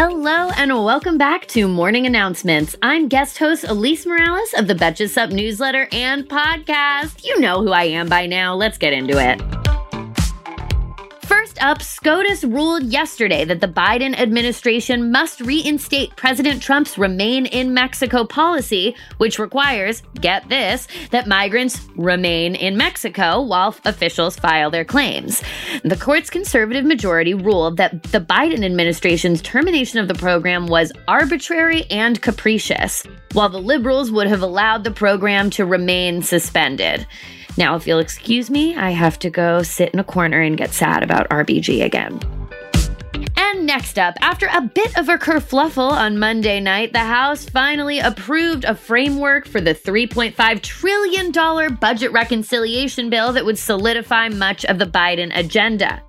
Hello and welcome back to Morning Announcements. I'm guest host Elise Morales of the Betches Sup newsletter and podcast. You know who I am by now. Let's get into it. First up, SCOTUS ruled yesterday that the Biden administration must reinstate President Trump's Remain in Mexico policy, which requires, get this, that migrants remain in Mexico while officials file their claims. The court's conservative majority ruled that the Biden administration's termination of the program was arbitrary and capricious, while the liberals would have allowed the program to remain suspended. Now, if you'll excuse me, I have to go sit in a corner and get sad about RBG again. And next up, after a bit of a kerfluffle on Monday night, the House finally approved a framework for the $3.5 trillion budget reconciliation bill that would solidify much of the Biden agenda.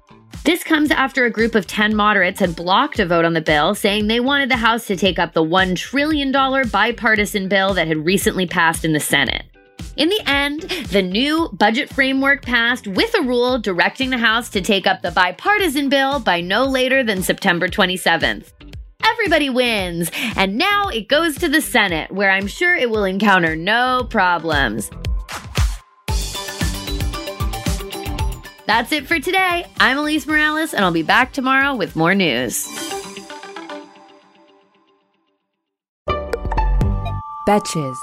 This comes after a group of 10 moderates had blocked a vote on the bill, saying they wanted the House to take up the $1 trillion bipartisan bill that had recently passed in the Senate. In the end, the new budget framework passed with a rule directing the House to take up the bipartisan bill by no later than September 27th. Everybody wins, and now it goes to the Senate, where I'm sure it will encounter no problems. That's it for today. I'm Elise Morales, and I'll be back tomorrow with more news. Betches.